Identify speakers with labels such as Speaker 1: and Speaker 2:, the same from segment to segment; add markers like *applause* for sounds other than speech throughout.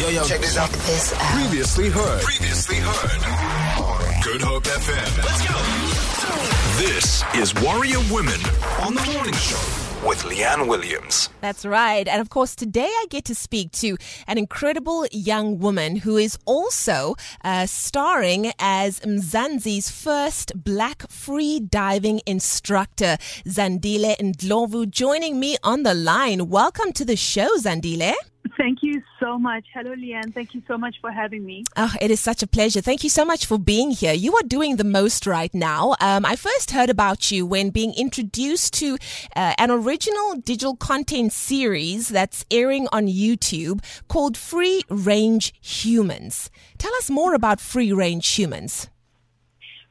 Speaker 1: Yo, yo, check this out.
Speaker 2: This out.
Speaker 3: Previously heard.
Speaker 1: Previously heard.
Speaker 3: Good Hope FM.
Speaker 1: Let's go.
Speaker 3: This is Warrior Women on the Morning Show with Leigh-Anne Williams.
Speaker 4: That's right. And of course, today I get to speak to an incredible young woman who is also uh, starring as Mzansi's first black free diving instructor, Zandile Ndhlovu, joining me on the line. Welcome to the show, Zandile.
Speaker 5: Thank you so much. Hello, Leigh-Anne. Thank you so much for having me.
Speaker 4: Oh, it is such a pleasure. Thank you so much for being here. You are doing the most right now. Um, I first heard about you when being introduced to uh, an original digital content series that's airing on YouTube called Free Range Humans. Tell us more about Free Range Humans.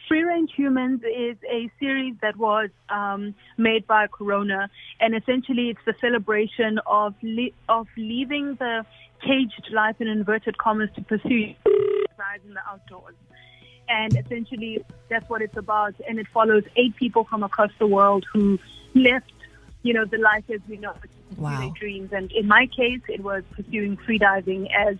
Speaker 5: Free Range Humans is a series that was um, made by Corona, and essentially it's the celebration of le- of leaving the caged life in inverted commas to pursue lives in the outdoors. And essentially, that's what it's about. And it follows eight people from across the world who left, you know, the life as we know it
Speaker 4: Wow.
Speaker 5: their dreams. And in my case, it was pursuing freediving as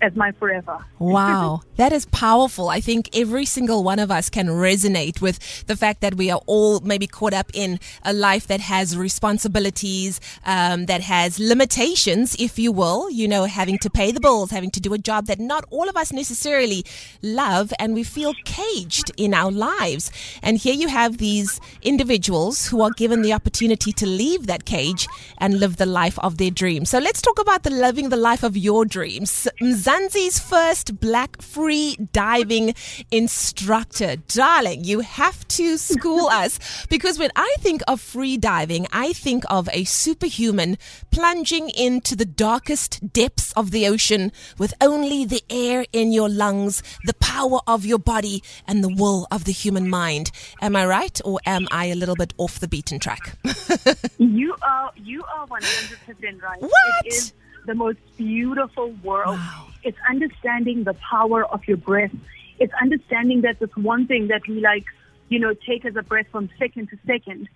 Speaker 5: as my forever.
Speaker 4: Wow, *laughs* that is powerful. I think every single one of us can resonate with the fact that we are all maybe caught up in a life that has responsibilities, um, that has limitations, if you will, you know, having to pay the bills, having to do a job that not all of us necessarily love, and we feel caged in our lives. And here you have these individuals who are given the opportunity to leave that cage and live the life of their dreams. So let's talk about the living the life of your dreams. Mzansi's first black free diving instructor. Darling, you have to school *laughs* us because when I think of free diving, I think of a superhuman plunging into the darkest depths of the ocean with only the air in your lungs, the power of your body, and the will of the human mind. Am I right or am I a little bit off the beaten track? *laughs*
Speaker 5: You are you are one hundred percent right.
Speaker 4: What?
Speaker 5: The most beautiful world.
Speaker 4: Wow.
Speaker 5: It's understanding the power of your breath. It's understanding that this one thing that we like, you know, take as a breath from second to second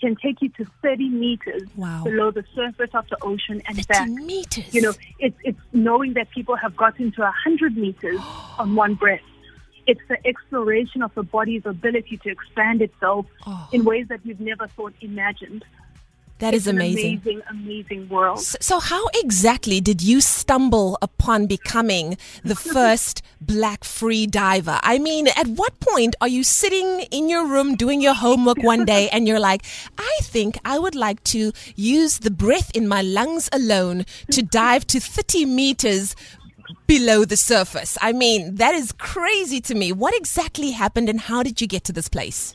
Speaker 5: can take you to thirty meters
Speaker 4: Wow.
Speaker 5: below the surface of the ocean and
Speaker 4: 50
Speaker 5: back.
Speaker 4: meters.
Speaker 5: You know, it's it's knowing that people have gotten to a hundred meters *gasps* on one breath. It's the exploration of the body's ability to expand itself
Speaker 4: Oh.
Speaker 5: in ways that we've never thought imagined.
Speaker 4: That is
Speaker 5: It's
Speaker 4: amazing.
Speaker 5: An amazing, amazing world.
Speaker 4: So, so how exactly did you stumble upon becoming the *laughs* first black free diver? I mean, at what point are you sitting in your room doing your homework one day *laughs* and you're like, I think I would like to use the breath in my lungs alone to *laughs* dive to 30 meters below the surface? I mean, that is crazy to me. What exactly happened and how did you get to this place?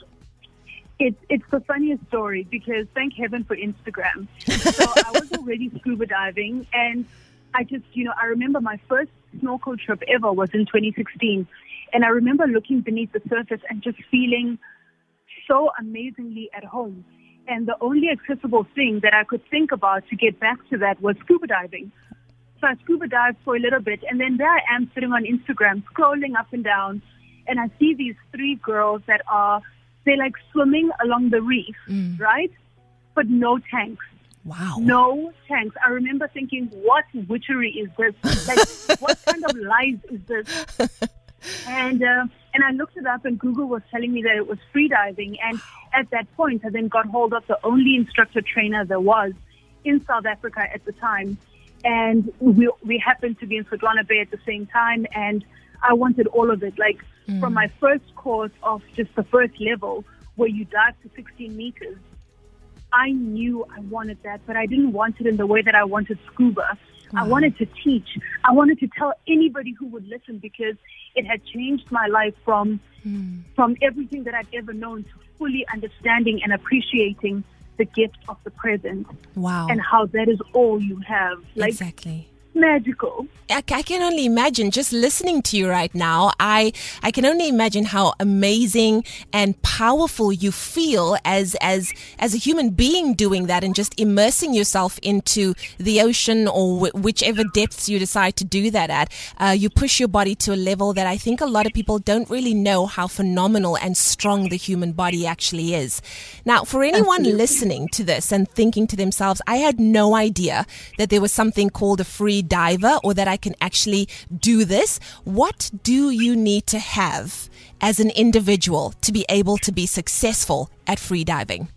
Speaker 5: It's it's the funniest story because thank heaven for Instagram. So *laughs* I was already scuba diving, and I just you know I remember my first snorkel trip ever was in 2016, and I remember looking beneath the surface and just feeling so amazingly at home. And the only accessible thing that I could think about to get back to that was scuba diving. So I scuba dived for a little bit, and then there I am sitting on Instagram, scrolling up and down, and I see these three girls that are they're like swimming along the reef, right? But no tanks.
Speaker 4: Wow.
Speaker 5: No tanks. I remember thinking, what witchery is this? Like, *laughs* what kind of lies is this? And uh, and I looked it up, and Google was telling me that it was freediving. And at that point, I then got hold of the only instructor trainer there was in South Africa at the time. And we we happened to be in Sodwana Bay at the same time, and I wanted all of it. Like mm. from my first course of just the first level, where you dive to 16 meters, I knew I wanted that, but I didn't want it in the way that I wanted scuba. I mm. wanted to teach. I wanted to tell anybody who would listen because it had changed my life from mm. from everything that I'd ever known to fully understanding and appreciating the gift of the present
Speaker 4: Wow.
Speaker 5: and how that is all you have. Like
Speaker 4: exactly.
Speaker 5: Magical.
Speaker 4: I, I can only imagine just listening to you right now. I I can only imagine how amazing and powerful you feel as as as a human being doing that and just immersing yourself into the ocean or wh- whichever depths you decide to do that at. Uh, you push your body to a level that I think a lot of people don't really know how phenomenal and strong the human body actually is. Now, for anyone listening to this and thinking to themselves, I had no idea that there was something called a free diver or that I can actually do this, what do you need to have as an individual to be able to be successful at free diving?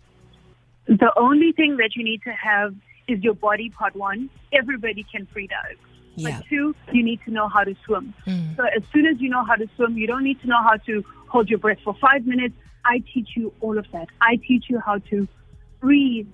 Speaker 5: The only thing that you need to have is your body part one. Everybody can free dive.
Speaker 4: Yeah.
Speaker 5: But two, you need to know how to swim. So as soon as you know how to swim, you don't need to know how to hold your breath for five minutes. I teach you all of that. I teach you how to breathe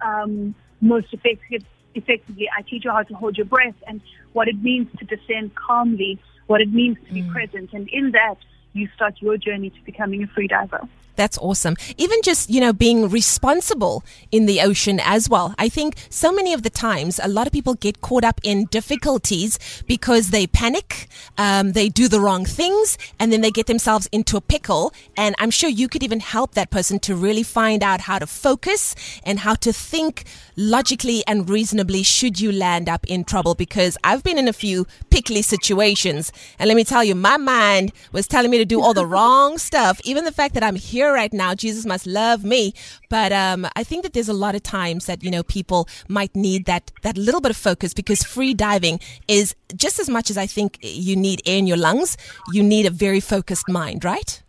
Speaker 5: um, most effective, effectively. I teach you how to hold your breath and what it means to descend calmly, what it means to be mm. present. And in that, you start your journey to becoming a free diver.
Speaker 4: That's awesome. Even just, you know, being responsible in the ocean as well. I think so many of the times, a lot of people get caught up in difficulties because they panic, um, they do the wrong things, and then they get themselves into a pickle. And I'm sure you could even help that person to really find out how to focus and how to think logically and reasonably should you land up in trouble. Because I've been in a few pickly situations. And let me tell you, my mind was telling me to do all the *laughs* wrong stuff. Even the fact that I'm here right now, Jesus must love me. But um, I think that there's a lot of times that, you know, people might need that, that little bit of focus because free diving is just as much as I think you need air in your lungs, you need a very focused mind, right?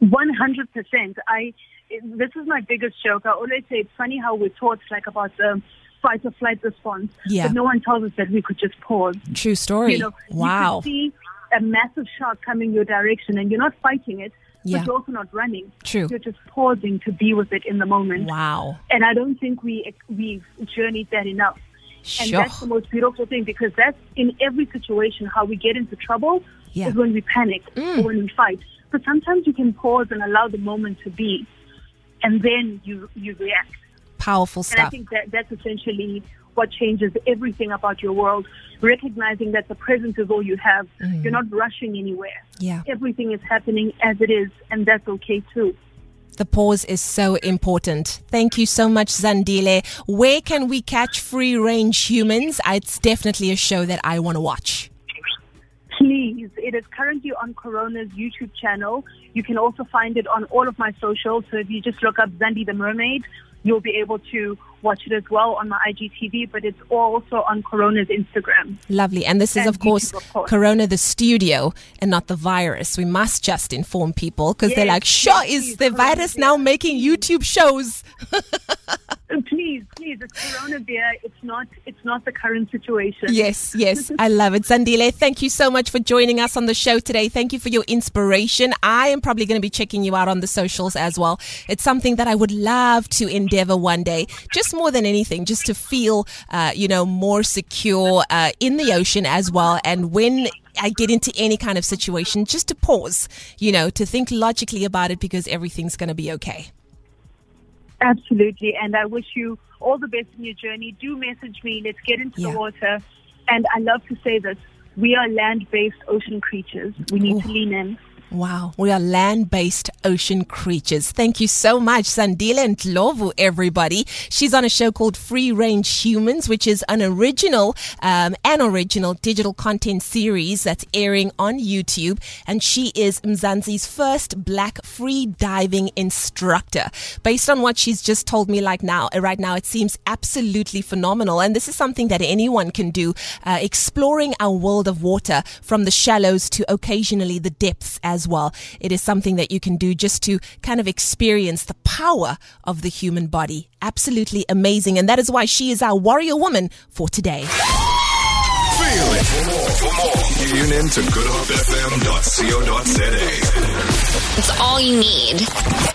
Speaker 5: One hundred percent. I. This is my biggest joke. I always say it's funny how we're taught like about the fight or flight response,
Speaker 4: Yeah.
Speaker 5: but no one tells us that we could just pause.
Speaker 4: True story.
Speaker 5: You know,
Speaker 4: wow.
Speaker 5: You see a massive shark coming your direction, and you're not fighting it,
Speaker 4: Yeah.
Speaker 5: but you're also not running.
Speaker 4: True.
Speaker 5: You're just pausing to be with it in the moment.
Speaker 4: Wow.
Speaker 5: And I don't think we we've journeyed that enough. And
Speaker 4: Sure.
Speaker 5: that's the most beautiful thing because that's in every situation how we get into trouble
Speaker 4: Yeah. Mm.
Speaker 5: is when we panic or when we fight. But sometimes you can pause and allow the moment to be, and then you you react.
Speaker 4: Powerful stuff.
Speaker 5: And I think that that's essentially what changes everything about your world. Recognizing that the present is all you have. Mm. You're not rushing anywhere.
Speaker 4: Yeah.
Speaker 5: Everything is happening as it is, and that's okay too.
Speaker 4: The pause is so important. Thank you so much, Zandile. Where can we catch free range humans? It's definitely a show that I want to watch.
Speaker 5: Please, it is currently on Corona's YouTube channel. You can also find it on all of my socials. So if you just look up Zandi the Mermaid, you'll be able to watch it as well on my IGTV, but it's also on Corona's Instagram.
Speaker 4: Lovely. And this is, of course,
Speaker 5: YouTube, of course.
Speaker 4: Corona the studio and not the virus. We must just inform people because they're like, sure,
Speaker 5: yes,
Speaker 4: is the
Speaker 5: Corona
Speaker 4: virus
Speaker 5: Bear.
Speaker 4: now making YouTube shows?
Speaker 5: Uh, Please, please, it's Corona Bear. It's not, it's not the current situation.
Speaker 4: Yes, yes. *laughs* I love it. Zandile, thank you so much for joining us on the show today. Thank you for your inspiration. I am probably going to be checking you out on the socials as well. It's something that I would love to endeavor one day, just more than anything, just to feel, uh, you know, more secure uh, in the ocean as well. And when I get into any kind of situation, just to pause, you know, to think logically about it because everything's going to be okay.
Speaker 5: Absolutely. And I wish you all the best in your journey. Do message me. Let's get into
Speaker 4: Yeah.
Speaker 5: the water. And I love to say this. We are land-based ocean creatures. We need to lean in.
Speaker 4: Wow, we are land based ocean creatures. Thank you so much, Zandile Ndhlovu, everybody. She's on a show called Free Range Humans, which is an original, um, an original digital content series that's airing on YouTube. And she is Mzansi's first black free diving instructor. Based on what she's just told me, like now, uh, right now, it seems absolutely phenomenal. And this is something that anyone can do, uh, exploring our world of water from the shallows to occasionally the depths as well. It is something that you can do just to kind of experience the power of the human body. Absolutely amazing. And that is why she is our warrior woman for today.
Speaker 3: Feel it. For more, for more, tune in to goodhopefm.co.za.
Speaker 2: It's all you need.